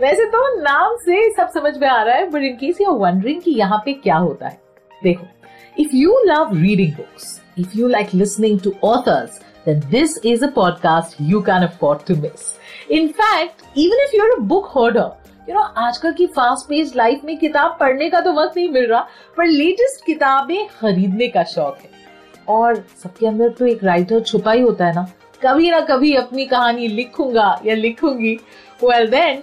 वैसे तो नाम से सब समझ में आ रहा है but in case you wondering कि यहाँ पे क्या होता है देखो if you love reading books if you like listening to authors then this is a podcast you can afford to miss. In fact, even if you're a book hoarder, you know, आजकल की fast page life में किताब पढ़ने का तो वक्त नहीं मिल रहा पर लेटेस्ट किताबें खरीदने का शौक है और सबके अंदर तो एक राइटर छुपा ही होता है ना कभी ना कभी अपनी कहानी लिखूँगा या लिखूँगी well then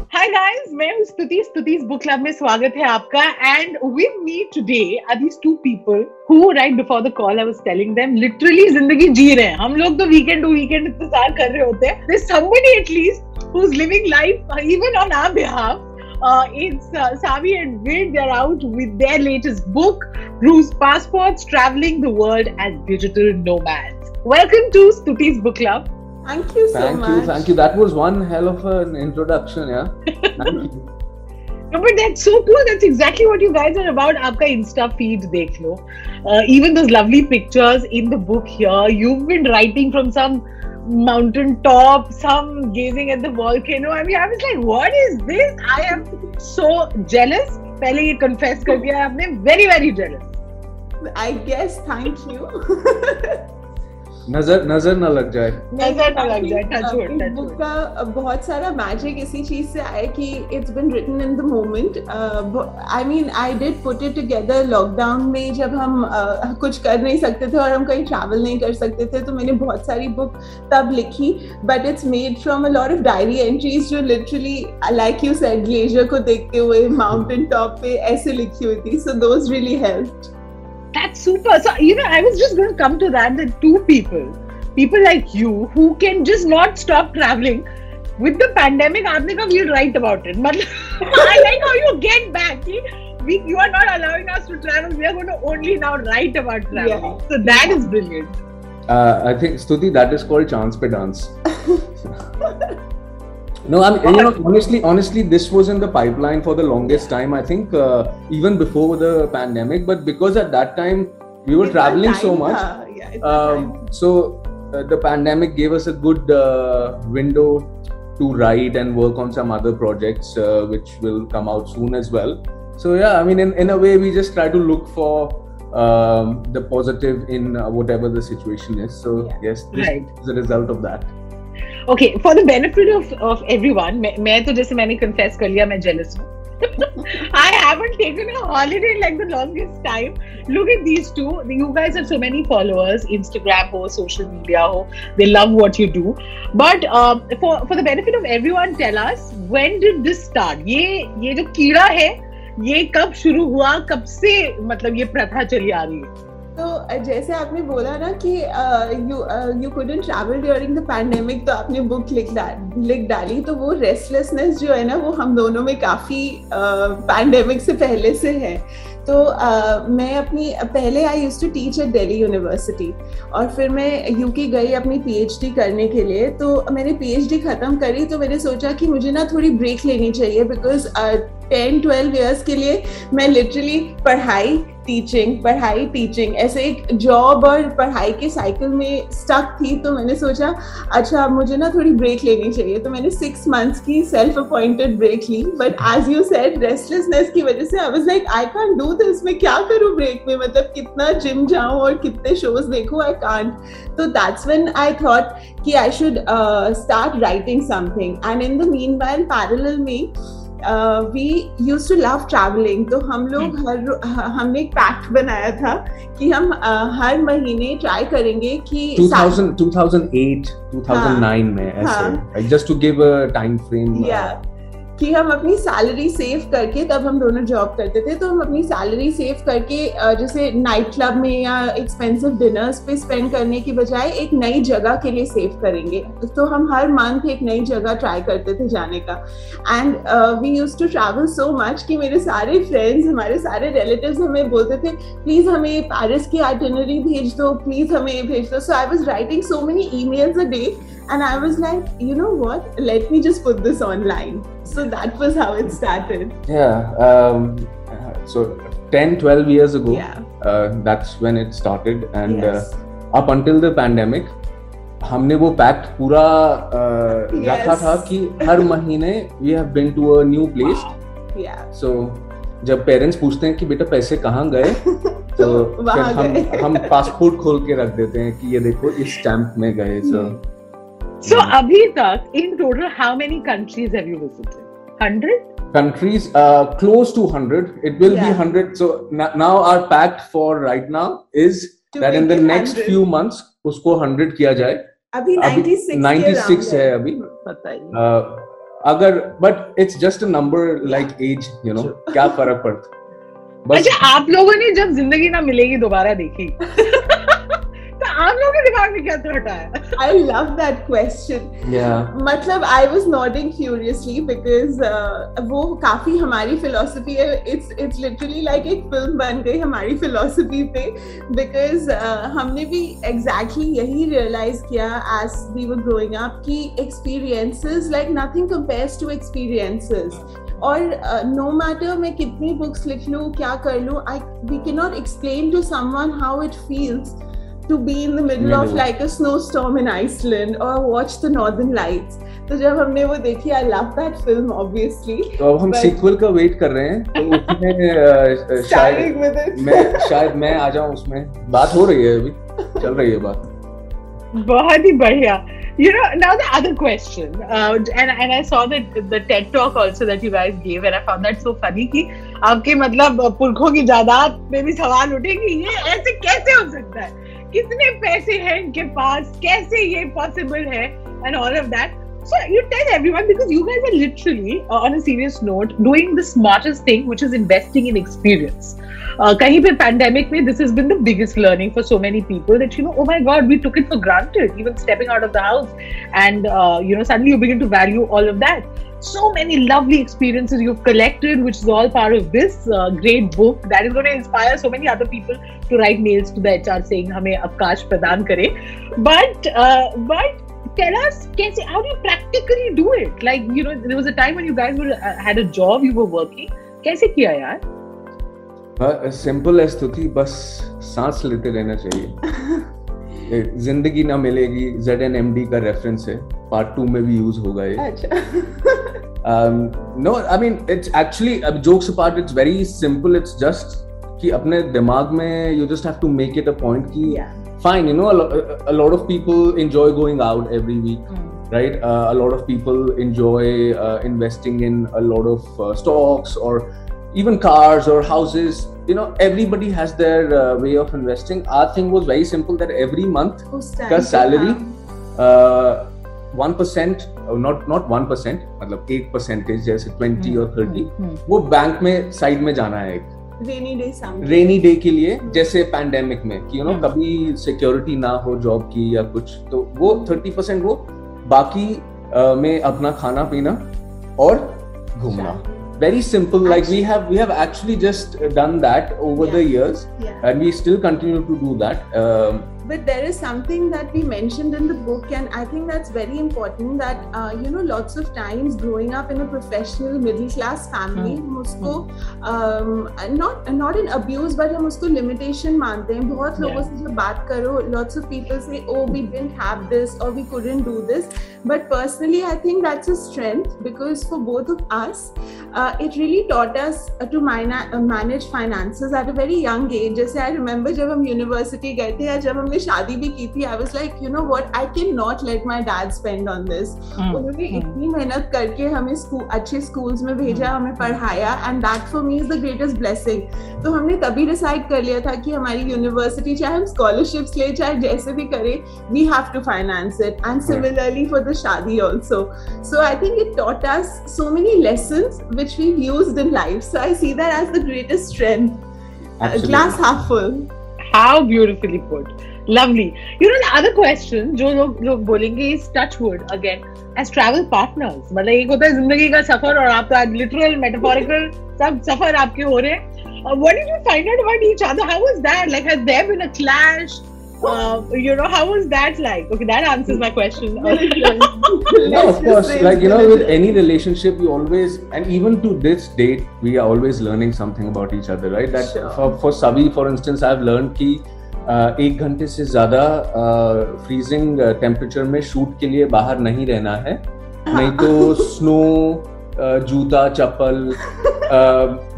Hi guys मैं हूँ स्तुति स्तुति's बुक क्लब में स्वागत है आपका and with me today are these two people who right before the call I was telling them literally ज़िंदगी जी रहे हैं हम लोग तो वीकेंड टू वीकेंड इंतज़ार कर रहे होते हैं there's somebody at least who's living life uh, even on our uh, it's uh, Savi and Vid. They're out with their latest book, Cruise Passports Traveling the World as Digital Nomads. Welcome to Stuti's Book Club. Thank you so thank much. you, thank you. That was one hell of an introduction, yeah. Thank you. No, but that's so cool. That's exactly what you guys are about. आपका Insta feed देख लो. Uh, even those lovely pictures in the book here. You've been writing from some mountain top, some gazing at the volcano. I mean, I was like, what is this? I am so jealous. पहले ये confess कर दिया है आपने. Very very jealous. I guess. Thank you. नज़र नज़र न लग जाए। नज़र न लग जाए. इस बुक का बहुत सारा मैजिक इसी चीज़ से आया कि it's been written in the moment I mean I did put it together lockdown में जब हम uh, कुछ कर नहीं सकते थे और हम कहीं ट्रैवल नहीं कर सकते थे तो मैंने बहुत सारी बुक तब लिखी. But it's made from a lot of diary entries जो literally like you said glacier को देखते हुए माउंटेन टॉप पे ऐसे लिखी हुई थी. So those really helped That's super. So, you know, I was just going to come to that that two people, people like you, who can just not stop traveling. With the pandemic, aapne ka we'll write about it. Matlab, I like how you get back. We, you are not allowing us to travel. We are going to only now write about traveling. Yeah. So that is brilliant. uh, I think Stuti that is called chance pe dance no I mean, you know honestly honestly this was in the pipeline for the longest time I think uh, even before the pandemic but because at that time we were traveling so much um, so uh, the pandemic gave us a good uh, window to write and work on some other projects uh, which will come out soon as well. So yeah i mean in, in a way we just try to look for um, the positive in uh, whatever the situation is. So Yeah. yes this Right. is a result of that okay for the benefit of of everyone मैं तो जैसे मैंने confess कर लिया, मैं jealous हूँ। I haven't taken a holiday like the longest time look at these two you guys have so many followers Instagram हो social media हो they love what you do but for for the benefit of everyone tell us when did this start ये ये जो कीड़ा है, ये कब शुरू हुआ, कब से मतलब ये प्रथा चली आ रही है? तो जैसे आपने बोला ना कि you you couldn't travel during the pandemic तो आपने बुक लिख डा- लिख डाली तो वो रेस्टलेसनेस जो है ना वो हम दोनों में काफ़ी पैंडेमिक से पहले से है। तो अ, मैं अपनी पहले I used to teach at Delhi University और फिर मैं यूके गई अपनी पीएचडी करने के लिए। तो मैंने पीएचडी खत्म करी तो मैंने सोचा कि मुझे ना थोड़ी ब्रेक लेनी चाहिए बिकॉज़ टेन, ट्वेल्व ईयर्स के लिए मैं लिटरली पढ़ाई टीचिंग पढ़ाई टीचिंग ऐसे एक जॉब और पढ़ाई के साइकिल में स्टक थी तो मैंने सोचा अच्छा मुझे ना थोड़ी ब्रेक लेनी चाहिए। तो मैंने सिक्स मंथ्स की self appointed break Lee but as you said restlessness की वजह से I was like I can't do this मैं क्या करूँ ब्रेक में? मतलब कितना जिम जाऊँ और कितने शोज़ देखूँ? आई कांट तो दैट्स व्हेन आई थॉट कि I should start writing something and in the meanwhile parallel में we used to love travelling तो हम लोग हम्म। हर हमने एक पैक्ट बनाया था कि हम uh, हर महीने ट्राई करेंगे कि 2000, 2008 2009 हाँ, में ऐसे। Just to give a time frame कि हम अपनी सैलरी सेव करके तब हम दोनों जॉब करते थे तो हम अपनी सैलरी सेव करके जैसे नाइट क्लब में या एक्सपेंसिव डिनर्स पे स्पेंड करने की बजाय एक नई जगह के लिए सेव करेंगे। तो हम हर मंथ एक नई जगह ट्राई करते थे जाने का। And we used to travel so much कि मेरे सारे फ्रेंड्स हमारे सारे रिलेटिव हमें बोलते थे प्लीज़ हमें पेरिस की आइटनरी भेज दो प्लीज़ हमें भेज दो। So I was writing so many emails a day and I was like, you know what? Let me just put this online. So that was how it started. Yeah. Um, so 10, 12 years ago, yeah. uh, that's when it started. And uh, yes. uh, up until the pandemic, हमने वो pact पूरा uh, yes. रखा था कि हर महीने we have been to a new place so जब parents पूछते हैं कि बेटा पैसे कहाँ गए तो फिर हम हम पासपोर्ट खोल के रख देते हैं कि ये देखो इस स्टैंप में गए सो so, So, mm. abhi tak, in total, how many countries have you visited? 100? Countries, uh, close to 100. It will yeah. be 100. So, n- now our pact for right now is to that in the next 100. few months, usko 100 kiya jaye. अभी 96 96 है अभी अगर but it's just a number like age you know क्या फर्क पड़ता अच्छा आप लोगों ने जब जिंदगी ना मिलेगी दोबारा देखी आप लोगों के दिमाग में क्या थॉट है आई लव दैट क्वेश्चन मतलब I was nodding furiously because वो काफ़ी हमारी फिलोसफी है। इट्स इट्स लिटरली लाइक एक फ़िल्म बन गई हमारी फिलोसफी पे बिकॉज़ uh, हमने भी एग्जैक्टली exactly यही रियलाइज़ किया as we were growing up कि experiences like nothing compares to experiences और नो uh, मैटर no मैं कितनी बुक्स लिख लूँ क्या कर लूँ I we can not explain to someone how it feels to be in the middle of like a snowstorm in Iceland or watch the Northern Lights. तो जब हमने वो देखी I love that film obviously तो अब हम sequel का wait कर रहे हैं तो उसमें शायद मैं शायद मैं आ जाऊँ उसमें बात हो रही है अभी चल रही है बात बहुत ही बढ़िया you know now the other question uh, and and I saw that the TED talk also that you guys gave and I found that so funny कि आपके मतलब पुरखों की जायदाद में भी सवाल उठे कि ये ऐसे कैसे हो सकता है कितने पैसे हैं इनके पास कैसे ये पॉसिबल है and all of that everyone because you guys are literally, uh, on a serious note, doing the smartest thing, which is investing in experience. Uh, kahin pe pandemic mein, this has been the biggest learning for so many people that you know, oh my God, we took it for granted, even stepping out of the house, and uh, you know, suddenly you begin to value all of that so many lovely experiences you've collected, which is all part of this uh, great book that is going to inspire so many other people to write mails to the HR saying, "Hame avkash pradan kare." But uh, but tell us, kaise, how do you practically do it? Like you know, there was a time when you guys were uh, had a job, you were working. कैसे किया यार? Simple है स्तुति बस सांस लेते रहना चाहिए Zindagi Na Milegi Z N M D का रेफरेंस है पार्ट टू में भी यूज होगा ये no I mean it's actually jokes apart it's very simple it's just कि अपने दिमाग में you just have to make it a point कि fine you know a lot of people enjoy going out every week right uh, a lot of people enjoy uh, investing in a lot of uh, stocks or even cars or houses you know everybody has their uh, way of investing our thing was very simple that every month ka salary one percent not not one percent मतलब एक percentage जैसे twenty और thirty वो bank में side में जाना है एक। रेनी डे रेनी डे के लिए जैसे पैंडेमिक में कि यू नो कभी सिक्योरिटी ना हो जॉब की या कुछ तो वो थर्टी परसेंट वो बाकी में अपना खाना पीना और घूमना। Very simple like we have we have actually just done that over yeah. the years yeah. and we still continue to do that um, but there is something that we mentioned in the book and i think that's very important that uh, you know lots of times growing up in a professional middle class family hmm. हम उसको um, not not in abuse but हम उसको limitation मानते हैं बहुत लोगों से जब बात करो lots of people say oh we didn't have this or we couldn't do this but personally i think that's a strength because for both of us uh, it really taught us to uh, manage finances at a very young age जैसे I remember जब हम university गए थे या जब हमने शादी भी की थी I was like you know what I cannot let my dad spend on this mm. उन्होंने mm. इतनी मेहनत करके हमें स्कूल अच्छे स्कूल्स में भेजा mm. हमें पढ़ाया and that for me is the greatest blessing तो हमने तभी डिसाइड कर लिया था कि हमारी यूनिवर्सिटी चाहे हम स्कॉलरशिप्स ले चाहे जैसे भी करें we have to finance it and similarly for the shadi also so I think it taught us so many lessons which we've used in life. So I see that as the greatest strength. Uh, glass half full. How beautifully put. Lovely. You know the other question जो लोग लोग बोलेंगे is touch wood again as travel partners. मतलब एक होता है जिंदगी का सफर और आपका literal metaphorical सब सफर आपके हो रहे हैं. Uh, what did you find out about each other? How was that? Like, has there been a clash? Uh, you know, how was that like? Okay, that answers my question. no, of course, like you know, with any relationship, you always, and even to this date, we are always learning something about each other, right? That sure. for for Savi, for instance, I've learned कि एक घंटे से ज़्यादा freezing temperature में shoot के लिए बाहर नहीं रहना है नहीं तो स्नो जूता चप्पल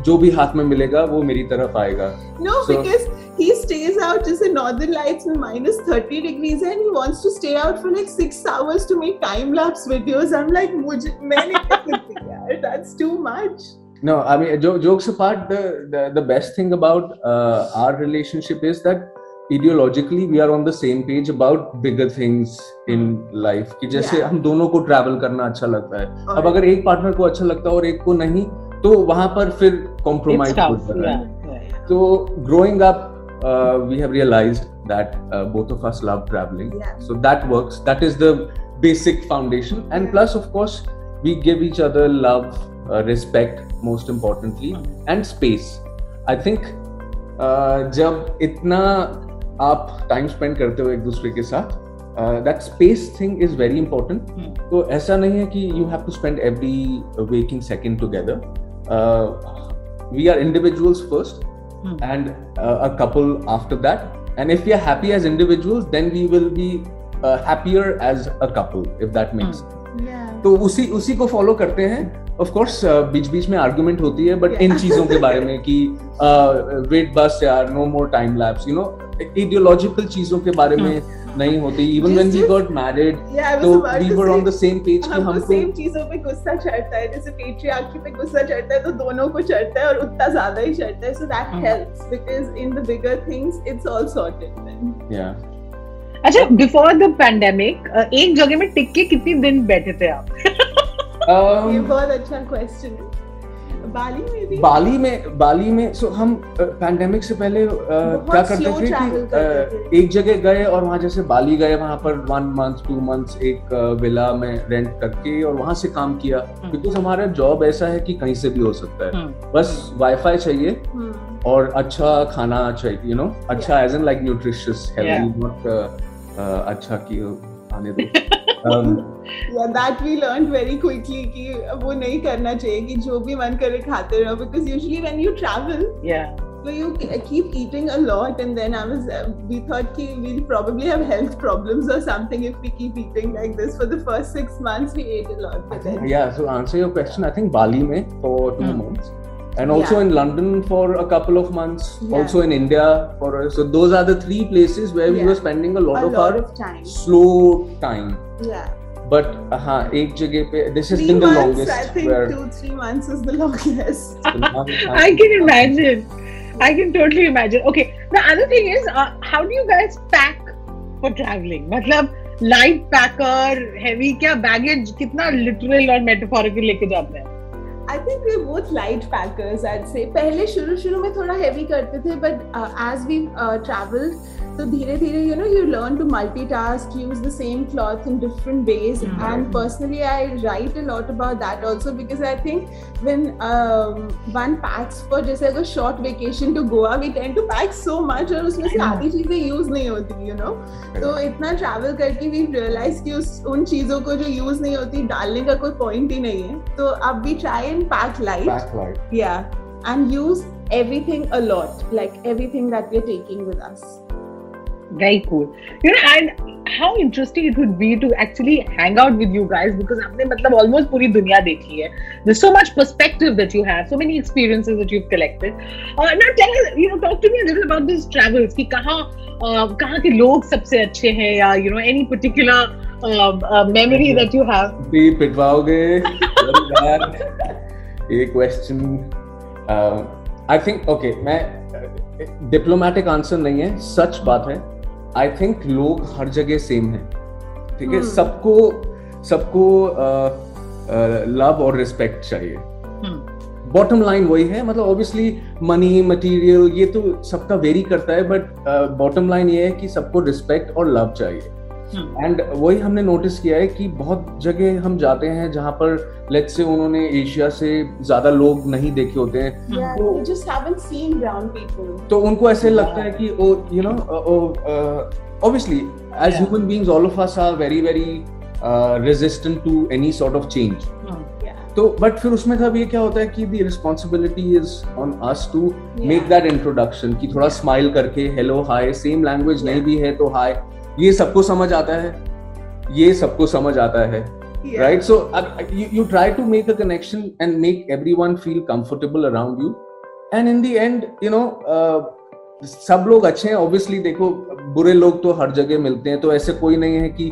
जो भी हाथ में मिलेगा वो मेरी तरफ़ आएगा no so, because he stays out just in northern lights with minus 30 degrees and he wants to stay out for like six hours to make time lapse videos i'm like that's too much no i mean jokes apart the the, the best thing about uh, our relationship is that ideologically we are on the same page about bigger things in life कि जैसे yeah. हम दोनों को travel करना अच्छा लगता है और अब अगर एक पार्टनर को अच्छा लगता है और एक को नहीं तो वहाँ पर फिर कॉम्प्रोमाइज होता है तो growing up we have realised that both of us love travelling so that works that is the basic foundation and plus of course we give each other love uh, respect most importantly and space i think uh, जब इतना आप time spend करते हो एक दूसरे के साथ that space thing is very important तो ऐसा नहीं है कि you have to spend every waking second together we are individuals first hmm. and uh, a couple after that. And if we are happy as individuals then we will be uh, happier as a couple if that makes तो उसी उसी को follow करते हैं। Of course बीच बीच में argument होती है बट इन चीज़ों के बारे में कि वेट बस यार no more time lapse you know ideological चीज़ों के बारे में नहीं होती। Even when we got married तो we were on the same page कि हमको सेम चीज़ों पे गुस्सा चढ़ता है। जैसे पेट्रियार्की पे गुस्सा चढ़ता है तो दोनों को चढ़ता है और उतना ज़्यादा ही चढ़ता है। So that helps because in the bigger things it's all sorted then या अच्छा बिफोर द पैंडेमिक एक जगह में टिक के कितने दिन बैठे थे आप? Um, ये बहुत अच्छा क्वेश्चन है बाली में भी? बाली में बाली में सो हम पैंडेमिक से पहले क्या करते थे कि एक जगह गए और वहाँ जैसे बाली गए वहाँ पर वन मंथ टू मंथ्स एक विला में रेंट करके और वहाँ से काम किया। Because hmm. हमारा जॉब ऐसा है कि कहीं से भी हो सकता है। हम्म। बस वाईफाई चाहिए हम्म। और अच्छा खाना चाहिए यू नो अच्छा as an like nutritious healthy not अच्छा की आने दो um, yeah that we learned very quickly कि वो नहीं करना चाहिए कि जो भी मन करे खाते रहो because usually when you travel yeah so you keep eating a lot and then I was uh, we thought ki we'll probably have health problems or something if we keep eating like this for the first six months we ate a lot but then yeah so answer your question I think Bali में for two hmm. months and also yeah. in London for a couple of months, yeah. also in India for so those are the three places where yeah. we were spending a lot a of lot our of time. slow time. Yeah. But हाँ एक जगह पे this has three been the months, longest. I think where, two three months is the longest. I can imagine. I can totally imagine. Okay, the other thing is, uh, how do you guys pack for traveling? मतलब light packer, heavy क्या baggage कितना literal और metaphorical लेके जाते हैं? I think we both light packers I से पहले शुरू शुरू में थोड़ा हैवी करते थे but as we travelled so धीरे धीरे you know you learn to multitask use the same cloth in different ways mm-hmm. and personally I write a lot about that also because I think when um, one packs for जैसे अगर short vacation to Goa we tend to pack so much और उसमें से आधी चीज़ें use नहीं होती you know तो इतना travel करके we realize कि उस उन चीज़ों को जो use नहीं होती डालने का कोई point ही नहीं है तो अब we try and pack light pack light yeah and use everything a lot like everything that we're taking with us Very cool. You know, and how interesting it would be to actually hang out with you guys because आपने मतलब almost पूरी दुनिया देखी है. There's so much perspective that you have, so many experiences that you've collected. Uh, now tell us, you know, talk to me a little about these travels. कि कहाँ uh, कहाँ के लोग सबसे अच्छे हैं या you know any particular uh, uh, memory that you have. भी पिटवाओगे ये क्वेश्चन आई थिंक ओके मैं डिप्लोमेटिक आंसर नहीं है सच बात है आई थिंक लोग हर जगह सेम है ठीक है hmm. सबको सबको लव और रिस्पेक्ट चाहिए बॉटम hmm. लाइन वही है मतलब ऑब्वियसली मनी मटेरियल ये तो सबका वेरी करता है बट बॉटम लाइन ये है कि सबको रिस्पेक्ट और लव चाहिए एंड hmm. वही हमने नोटिस किया है कि बहुत जगह हम जाते हैं जहाँ पर लेट से उन्होंने एशिया से ज़्यादा लोग नहीं देखे होते हैं। Yeah, तो, तो उनको ऐसे yeah. लगता है कि ओ you know obviously as human beings all of us are very very resistant to any sort of change तो बट फिर उसमें कब ये क्या होता है कि the responsibility is on us to make that introduction कि थोड़ा स्माइल करके हेलो हाय सेम लैंग्वेज नहीं भी है तो हाय ये सबको समझ आता है ये सबको समझ आता है right so you try to make a connection and make everyone feel comfortable around you and in the end you know सब लोग अच्छे हैं ऑब्वियसली देखो बुरे लोग तो हर जगह मिलते हैं तो ऐसे कोई नहीं है कि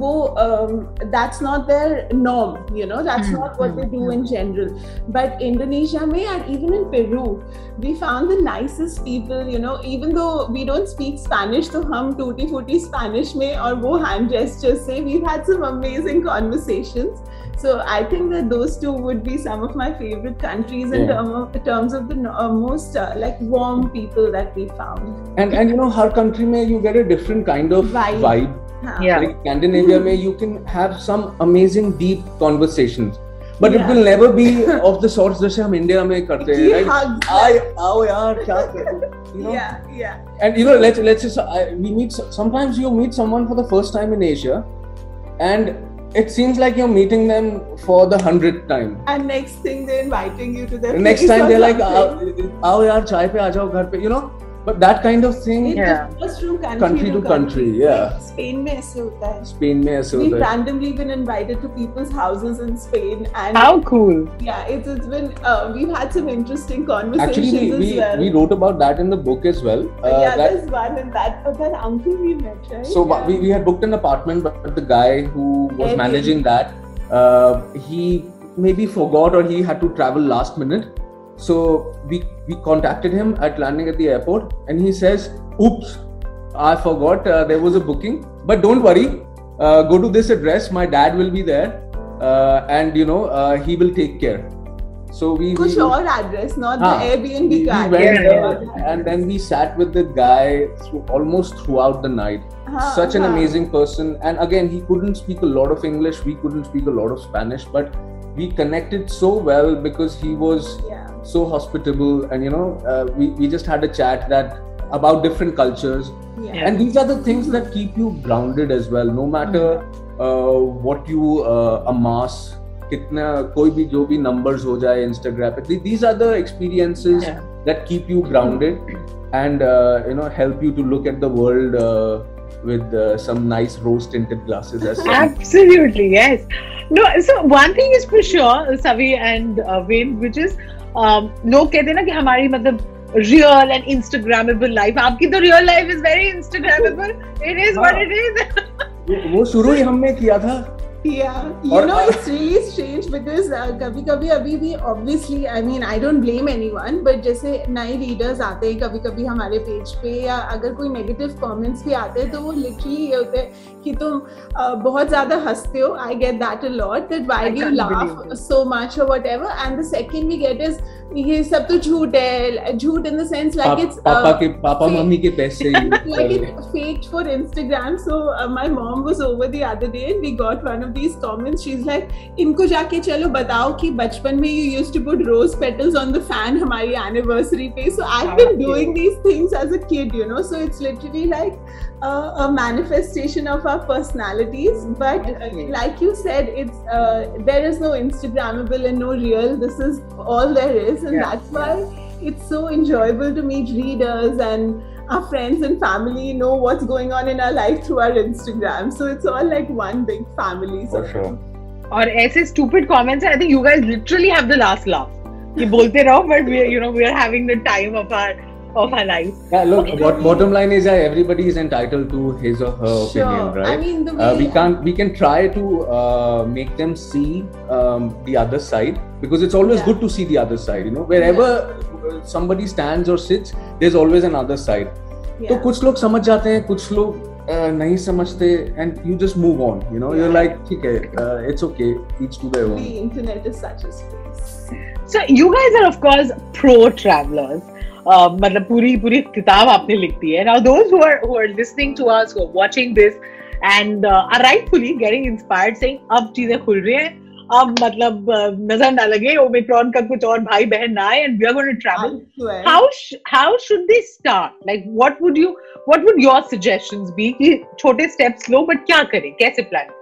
वो that's not their norm you know that's not what they do in general but Indonesia में and even in Peru we found the nicest people you know even though we don't speak Spanish तो हम टूटी फूटी Spanish में और वो hand gestures से we had some amazing conversations So I think that those two would be some of my favorite countries in term of, terms of the uh, most uh, like warm people that we found. And and you know, her country may you get a different kind of vibe. vibe Yeah. like Scandinavia, where you can have some amazing deep conversations. But yeah. it will never be of the sorts जैसे हम India में करते हैं right आए आओ यार क्या you know yeah yeah and you know let's let's just I, we meet sometimes you meet someone for the first time in Asia and it seems like you're meeting them for the hundredth time and next thing they're inviting you to their next time they're like आओ यार चाय पे आ जाओ घर पे you know but that kind of thing it yeah. from country, country to, to country, country yeah Spain में ऐसे होता है Spain में ऐसे we've randomly been invited to people's houses in Spain and how cool yeah it's, it's been uh, we've had some interesting conversations actually we, we, well. we wrote about that in the book as well uh, yeah that, there's one in that but that uncle we met right so yeah. we, we had booked an apartment but the guy who was Airbnb. managing that uh, he maybe forgot or he had to travel last minute So we we contacted him at landing at the airport, and he says, "Oops, I forgot uh, there was a booking, but don't worry, uh, go to this address. My dad will be there, uh, and you know uh, he will take care." So we. Kush we, our address, not the ah, Airbnb we, guy. We went there, and then we sat with the guy through, almost throughout the night. Uh-huh, Such an uh-huh. amazing person, and again he couldn't speak a lot of English. We couldn't speak a lot of Spanish, but we connected so well because he was yeah so hospitable and you know uh, we, we just had a chat that about different cultures yeah. and these are the things that keep you grounded as well no matter mm-hmm. uh, what you uh, amass कितना कोई भी जो भी numbers हो जाए Instagram पे these are the experiences yeah. that keep you grounded and uh, you know help you to look at the world uh, with uh, some nice rose tinted glasses as well. absolutely yes no so one thing is for sure Savi and uh, Wayne which is Um, लोग कहते हैं ना कि हमारी मतलब real and instagrammable life आपकी तो real life is very instagrammable it is what it is वो शुरू ही हमने किया था yeah. You know it's really strange because uh, कभी कभी अभी भी obviously I mean I don't blame anyone but जैसे नए रीडर्स आते हैं कभी कभी हमारे पेज पे या अगर कोई नेगेटिव कमेंट्स भी आते हैं तो वो लिटरली ये होते हैं कि तुम uh, बहुत ज़्यादा हँसते हो I get that a lot that why do laugh so much और whatever and the second we get is ये सब तो झूठ है झूठ in the sense like it's पापा के पापा मम्मी के पैसे like it's fake for Instagram so my mom was over the other day and we got one of these comments. She's like, इनको जाके चलो बताओ कि बचपन में you used to put rose petals on the fan हमारी anniversary पे. So I've been doing these things as a kid, you know. So it's literally like uh, a manifestation of our personalities. But uh, like you said, it's uh, there is no Instagrammable and no real. This is all there is, and yeah. that's why it's so enjoyable to meet readers and our friends and family know what's going on in our life through our Instagram. So it's all like one big family. For sure. और ऐसे stupid comments I think you guys literally have the last laugh. ये बोलते रहो but we you know we are having the time of our of our life. Yeah, look, what bottom line is that everybody is entitled to his or her sure. opinion, right? I mean, uh, we can't we can try to uh, make them see um, the other side because it's always yeah. good to see the other side. You know, wherever yeah. Somebody stands or sits, there's always another side. Yeah. तो कुछ लोग समझ जाते हैं कुछ लोग uh, नहीं समझते and you just move on you know you like ठीक है it's okay each to their own the internet is such a space. So you guys are of course pro travelers. मतलब पूरी पूरी किताब आपने लिख दी है। Now those who are who are listening to us who are watching this and are rightfully getting inspired saying अब चीज़ें खुल रही हैं अब मतलब नज़र ना लगे ओमिक्रॉन का कुछ और भाई बहन ना आए and we are going to travel how how should they start like what would you what would your suggestions be कि छोटे स्टेप्स लो बट क्या करें? कैसे plan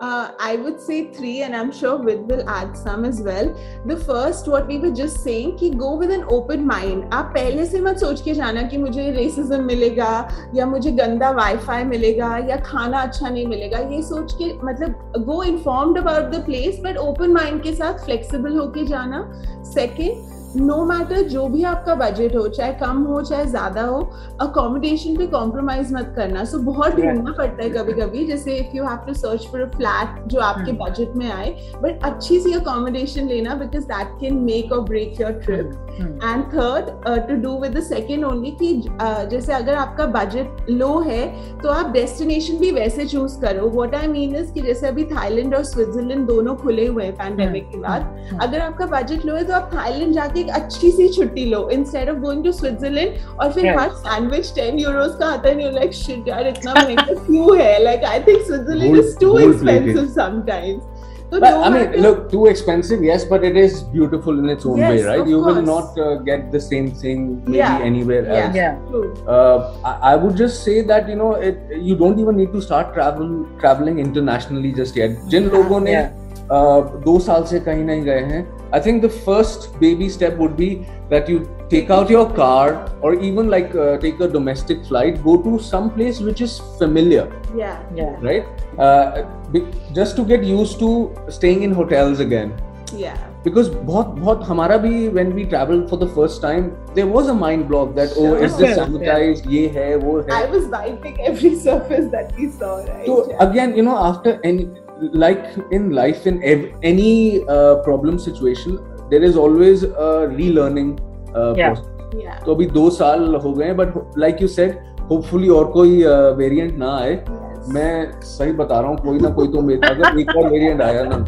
Uh, I would say three, and I'm sure Vid will add some as well. The first, what we were just saying, कि go with an open mind. आप पहले से मत सोच के जाना कि मुझे रेसिज्म मिलेगा या मुझे गंदा वाईफाई मिलेगा या खाना अच्छा नहीं मिलेगा ये सोच के मतलब go informed about the place but open mind के साथ फ्लेक्सिबल होके जाना सेकेंड नो मैटर जो भी आपका बजट हो चाहे कम हो चाहे ज़्यादा हो अकोमोडेशन पे कॉम्प्रोमाइज मत करना। सो so, बहुत ढूंढना पड़ता है कभी कभी जैसे if you have to search for a flat जो आपके बजट hmm. में आए बट अच्छी सी अकोमोडेशन लेना because that can make or break your trip and third to do with the second only कि uh, जैसे अगर आपका बजट लो है तो आप डेस्टिनेशन भी वैसे चूज़ करो। वॉट आई मीन इज़ कि जैसे अभी थाईलैंड और स्विट्जरलैंड दोनों खुले हुए हैं पैंडेमिक hmm. के बाद। Hmm. अगर आपका बजट लो है तो आप थाईलैंड जाके एक अच्छी सी छुट्टी लो instead of going to Switzerland और फिर हर सैंडविच टेन यूरोस का आता है लाइक शिट यार इतना महँगा क्यों है like I think Switzerland is too expensive sometimes but, no I mean, look, too expensive, yes, but it is beautiful in its own yes, way, right? You course. will not uh, get the same thing maybe yeah. anywhere else. Yeah, yeah. Uh, I, I, would just say that you know, it, you don't even need to start travel traveling internationally just yet. जिन लोगों ने दो साल से कहीं नहीं गए हैं I think the first baby step would be that you take out your car or even like uh, take a domestic flight, go to some place which is familiar. Yeah. Yeah. Right? Uh, just to get used to staying in hotels again. Yeah. Because बहुत बहुत हमारा भी when we traveled for the first time there was a mind block that oh is this sanitized yeah. ये है वो है I was wiping every surface that we saw right so yeah. again you know after any like in life in ev- any uh, problem situation there is always a relearning uh, yeah. process yeah. तो अभी दो साल हो गए but like you said hopefully और कोई variant uh, ना आए yes. मैं सही बता रहा हूँ कोई ना कोई तो मेरे अगर एक और वेरिएंट आया ना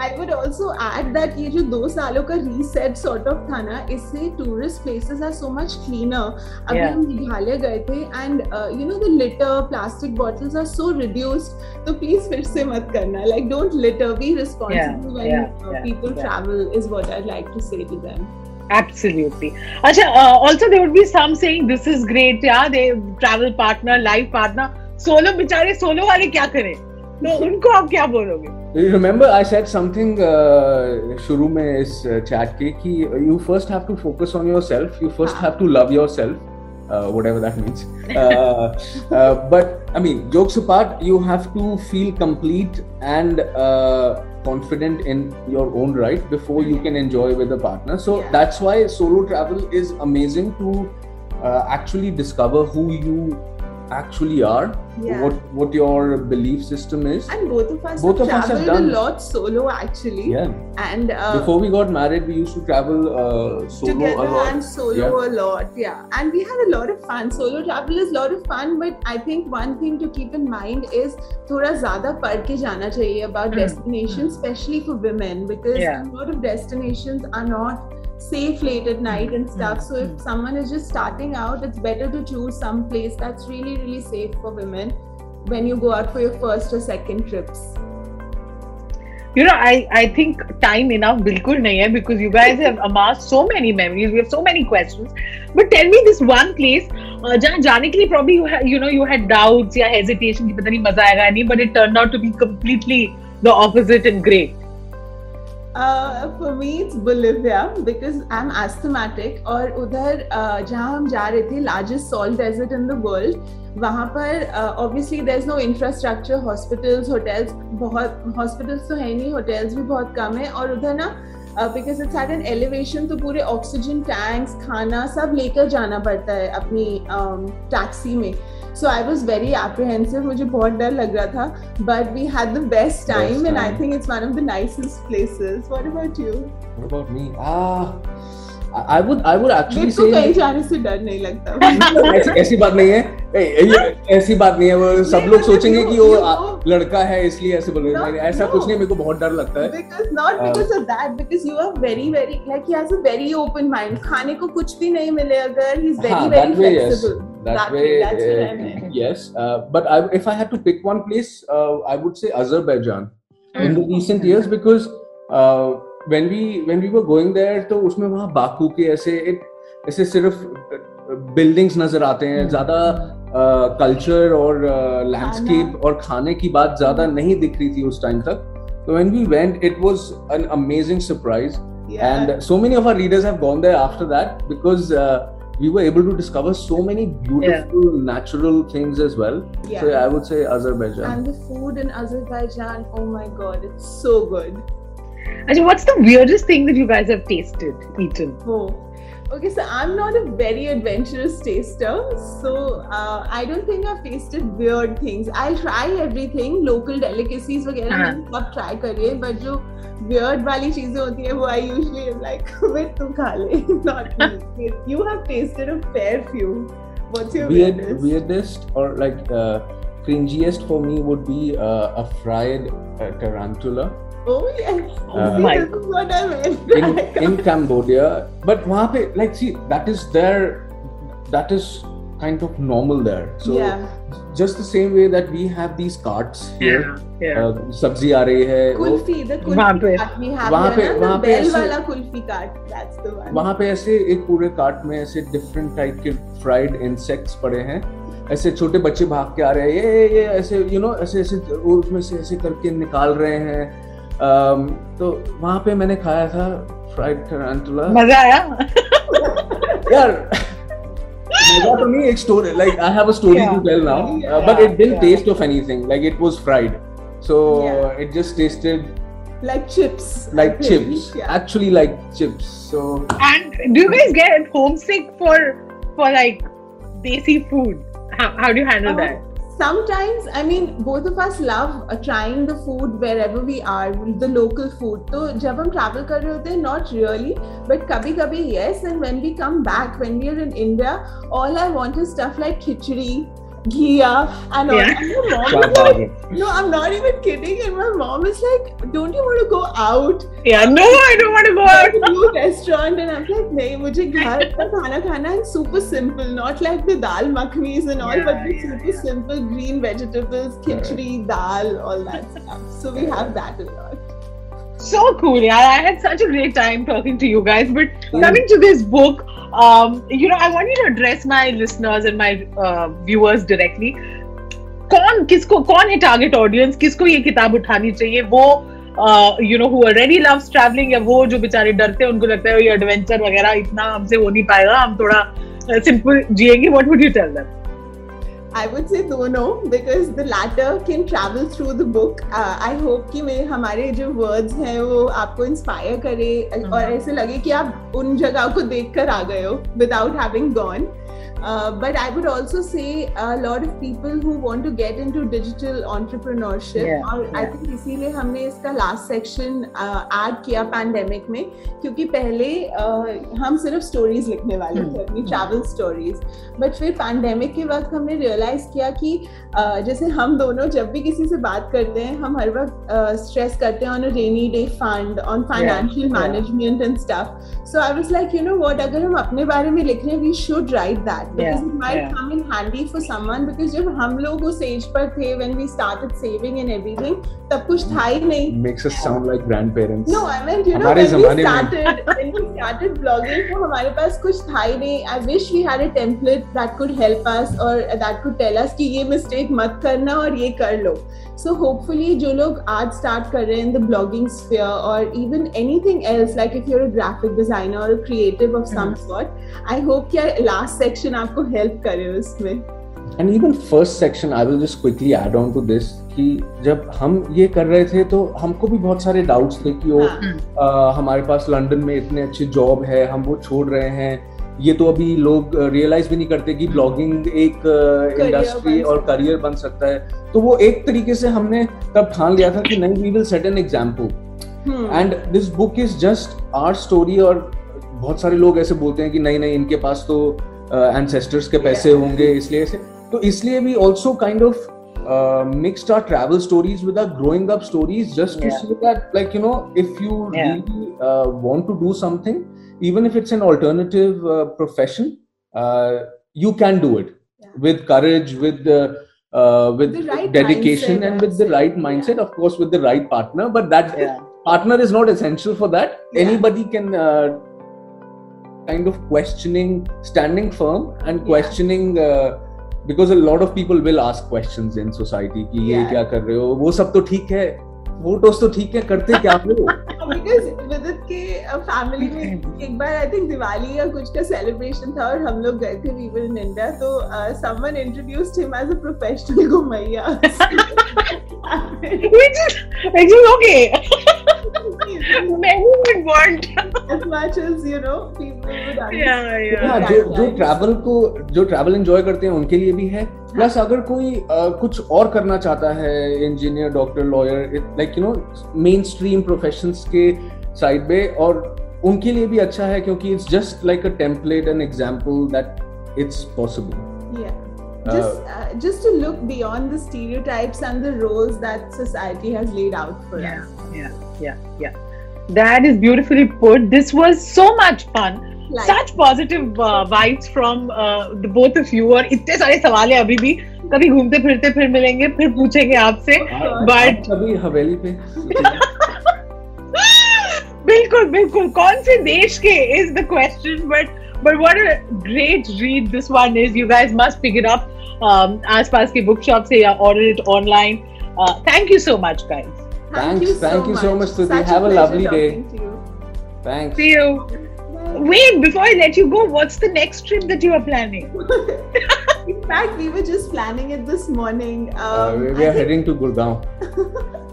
I would also add that ये जो दो सालों का रीसेट सॉर्ट ऑफ़ था ना इससे tourist places are so much cleaner अभी हम मेघालय गए थे and you know the litter plastic bottles are so reduced तो प्लीज़ फिर से मत करना. Like don't litter be responsible when people travel is what I like to say to them Absolutely. Acha, uh, also there would be some saying this is great, yeah, they travel partner, life partner. Solo बेचारे solo वाले क्या करें? तो उनको आप क्या बोलोगे? remember I said something uh, शुरू में इस chat के कि you first have to focus on yourself. You first have to love yourself. Uh, whatever that means. Uh, uh, but I mean, jokes apart, you have to feel complete and uh, confident in your own right before you can enjoy with a partner. So yeah. that's why solo travel is amazing to uh, actually discover who you actually are yeah. what what your belief system is and both of us both have of us have done a lot solo actually yeah and uh, before we got married we used to travel uh, solo together a lot and solo yeah. a lot yeah and we had a lot of fun solo travel is a lot of fun but i think one thing to keep in mind is थोड़ा ज्यादा पढ़ के जाना चाहिए about mm. destinations especially for women because yeah. a lot of destinations are not safe late at night and mm-hmm. stuff. So if mm-hmm. someone is just starting out, it's better to choose some place that's really, really safe for women when you go out for your first or second trips. You know, I, I think time enough bilkul nahi hai because you guys have amassed so many memories. We have so many questions. But tell me this one place, uh, jahan probably you, ha- you know you had doubts, or hesitation, ki pata nahi maza nahi, but it turned out to be completely the opposite and great. Uh, for me it's Bolivia because I'm asthmatic और उधर uh, जहाँ हम जा रहे थे largest salt desert in the world वहाँ पर obviously there is no infrastructure hospitals hotels बहुत हॉस्पिटल्स तो है नहीं होटल्स भी बहुत कम है और उधर ना because it's at an elevation तो पूरे ऑक्सीजन टैंक्स खाना सब लेकर जाना पड़ता है अपनी टैक्सी um, में। So I was very apprehensive मुझे बहुत डर लग रहा था but we had the best time and I think it's one of the nicest places what about you what about me ah I would I would actually say कहीं जाने से डर नहीं लगता। ऐसी ऐसी बात नहीं है। ऐसी बात नहीं है। वो सब लोग सोचेंगे कि वो लड़का है इसलिए ऐसे बोल रहे हैं। ऐसा कुछ नहीं मेरे को बहुत डर लगता है। Because not because of that because you are very very like he has a very open mind. खाने को कुछ भी नहीं मिले अगर he is very very flexible. that way uh, yes uh, but I, if I had to pick one place uh, I would say Azerbaijan in the recent years because when we when we were going there तो उसमें वहाँ Baku के ऐसे एक ऐसे सिर्फ buildings नजर आते हैं ज्यादा कल्चर और लैंडस्केप और खाने की बात ज्यादा नहीं दिख रही थी उस टाइम तक तो when we went it was an amazing surprise yeah. and so many of our readers have gone there after that because uh, we were able to discover so many beautiful yeah. natural things as well. Yeah. So yeah, I would say Azerbaijan. And the food in Azerbaijan, oh my god, it's so good. Actually, what's the weirdest thing that you guys have tasted, eaten? Oh, okay. So I'm not a very adventurous taster, so uh, I don't think I've tasted weird things. I'll try everything, local delicacies वगैरह uh-huh. मैंने सब try करिए, but जो weird वाली चीजें होती हैं वो I usually am like, wait तुम खा ले, not me. You have tasted a fair few. What's your Weird, weirdest? Weirdest or like uh, cringiest for me would be uh, a fried uh, tarantula. Oh yes. Uh, my. This is what I meant. in, in Cambodia, but वहाँ पे like see that is their that is kind of normal there. So yeah. just the same way that we have these carts here. Yeah. yeah. Uh, सब्ज़ी आ रही है वहाँ पे वहाँ पे bell वाला kulfi cart that's the one. वहाँ पे ऐसे एक पूरे कार्ट में ऐसे डिफरेंट टाइप के फ्राइड इंसेक्ट्स पड़े हैं ऐसे छोटे बच्चे भाग के आ रहे हैं ये ये ऐसे यू नो ऐसे ऐसे उसमें से ऐसे करके निकाल रहे हैं um, तो वहां पे मैंने खाया था फ्राइड टरांटुला मजा आया यार मजा तो नहीं एक story like I have a story to tell now but it didn't taste of anything like it was fried so it just tasted like chips like chips yeah. actually like chips so and do you guys get homesick for for like desi food how, how do you handle uh, that Sometimes i mean both of us love uh, trying the food wherever we are the local food. So jab hum travel kar rahe not really but kabhi kabhi yes and when we come back when we are in india all i want is stuff like khichdi ghia and all. Yeah. And my mom like, no, I'm not even kidding. And my mom is like, don't you want to go out? Yeah, no, I don't want to go out. to new restaurant. And I'm like, nahi, mujhe ghar ka khana khana and super simple. Not like the dal makhnis and all, yeah, but yeah, super yeah. simple green vegetables, khichdi, dal, all that stuff. So we have that a lot. So cool, yeah. I had such a great time talking to you guys. But coming to this book, um, you know, I want you to address my listeners and my uh, viewers directly. कौन किसको कौन है target audience किसको ये किताब उठानी चाहिए? वो you know who already loves travelling या वो जो बेचारे डरते हैं उनको लगता है ये एडवेंचर वगैरह इतना हमसे हो नहीं पाएगा हम थोड़ा simple जिएँगे. What would you tell them I would say dono because the latter can travel through the book. Uh, I hope कि मेरे हमारे जो words हैं वो आपको inspire करे mm-hmm. और ऐसे लगे कि आप उन जगह को देख कर आ गए हो without having gone. Uh, but I would also say a lot of people who want to get into digital entrepreneurship yeah, और आई yeah. थिंक इसीलिए हमने इसका लास्ट सेक्शन ऐड किया पैंडेमिक में क्योंकि पहले uh, हम सिर्फ़ स्टोरीज लिखने वाले थे अपनी ट्रैवल स्टोरीज बट फिर पैंडेमिक के वक्त हमने रियलाइज़ किया कि uh, जैसे हम दोनों जब भी किसी से बात करते हैं हम हर वक्त स्ट्रेस uh, करते हैं on a rainy day fund on financial management and stuff so I was like you know what अगर हम अपने बारे में लिख रहे हैं we should write that that because yeah, it might yeah. come in handy for someone because जब हम लोग उस एज पर थे when we started saving and everything तब कुछ था ही नहीं makes us sound like grandparents no I meant you know when we started when we started blogging तो हमारे पास कुछ था ही नहीं I wish we had a template that could help us or that could tell us कि ये mistake मत करना और ये कर लो so hopefully जो लोग आज start कर रहे हैं in the blogging sphere or even anything else like if you're a graphic designer or a creative of some mm-hmm. sort I hope कि last section आपको help करे उसमें। And even first section I will just quickly add on to this कि जब हम ये कर रहे थे तो हमको भी बहुत सारे डाउट्स थे कि वो हाँ. हमारे पास लंदन में इतने अच्छे जॉब है हम वो छोड़ रहे हैं। ये तो अभी लोग रियलाइज़ भी नहीं करते कि ब्लॉगिंग एक इंडस्ट्री और करियर बन सकता है। तो वो एक तरीके से हमने तब ठान लिया था कि नहीं we will set an example and this book is just our story और बहुत सारे लोग ऐसे बोलते हैं कि नहीं नहीं इनके पास तो एंसेस्टर्स uh, के पैसे होंगे इसलिए ऐसे तो इसलिए we also kind of mixed our travel stories with our growing up stories just to yeah. see that like you know if you yeah. really uh, want to do something even if it's an alternative uh, profession uh, you can do it yeah. with courage with uh, with right dedication mindset, and with the right mindset of course with the right partner but that partner is not essential for that anybody can uh, kind of questioning standing firm and questioning Yeah. uh, because a lot of people will ask questions in society कि ये क्या कर रहे हो? वो सब तो ठीक है। फ़ोटोज़ तो ठीक है करते क्या हो? बिकॉज़ विदित के फैमिली में एक बार आई थिंक दिवाली या कुछ का सेलिब्रेशन था और हम लोग गए थे वी इन इंडिया तो someone introduced him as a professional घुमैया। Which is which many would want? जो ट्रैवल एंजॉय करते हैं उनके लिए भी है। प्लस अगर कोई कुछ और करना चाहता है engineer doctor lawyer like you know mainstream profession के साइड पे और उनके लिए भी अच्छा है क्योंकि it's just like a template an example that it's possible just to look beyond the stereotypes and the roles that society has laid out for us yeah yeah yeah that is beautifully put this was so much fun like, such positive uh, vibes from uh, the both of you और इतने सारे सवाल है अभी भी कभी घूमते फिरते फिर मिलेंगे फिर पूछेंगे आपसे बट कभी हवेली पे बिल्कुल बिल्कुल कौन से देश के is the question but but what a great read this one is you guys must pick it up um, आसपास की बुक शॉप से या order it online uh, thank you so much guys thank thanks you so thank you so much Stuti have a lovely day thanks see you Wait, before I let you go, what's the next trip that you are planning? In fact, we were just planning it this morning. Um, uh, we are think... heading to Gurgaon.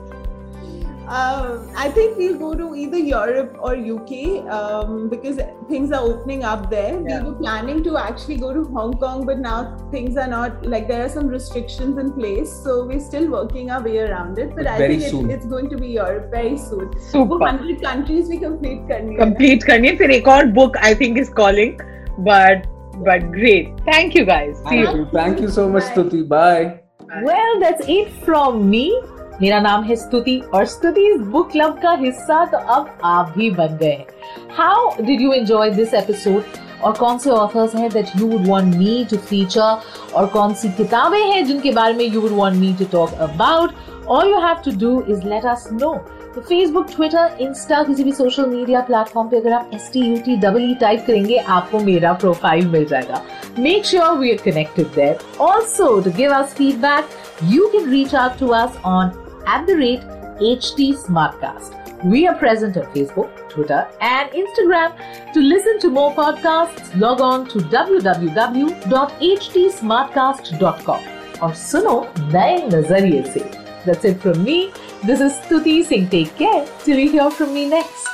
Um, I think we'll go to either Europe or UK um, because things are opening up there. Yeah. We were planning to actually go to Hong Kong, but now things are not like there are some restrictions in place. So we're still working our way around it. But, I think it, it's going to be Europe very soon. Super. 100 countries we complete करनी Complete करनी फिर एक और book I think is calling. But but great. Thank you guys. See Thank you. Thank you so much, Stuti. Bye. Bye. Well, that's it from me. मेरा नाम है स्तुति और Stuti book club का हिस्सा तो अब आप भी बन गए how did you enjoy this episode और कौन से ऑथर्स हैं that you would want me to feature और कौन सी किताबें हैं जिनके बारे में you would want me to talk about all you have to do is let us know तो फेसबुक ट्विटर इंस्टा किसी भी सोशल मीडिया प्लेटफॉर्म पे अगर आप S T U T double type करेंगे, आपको मेरा प्रोफ़ाइल मिल जाएगा। Make sure we are connected there also to give us feedback you can reach out to us on at the rate HT Smartcast. We are present on Facebook, Twitter, and Instagram. To listen to more podcasts, log on to www.htsmartcast.com or suno नए नजरिए से. That's it from me. This is Stuti Singh. Take care till you hear from me next.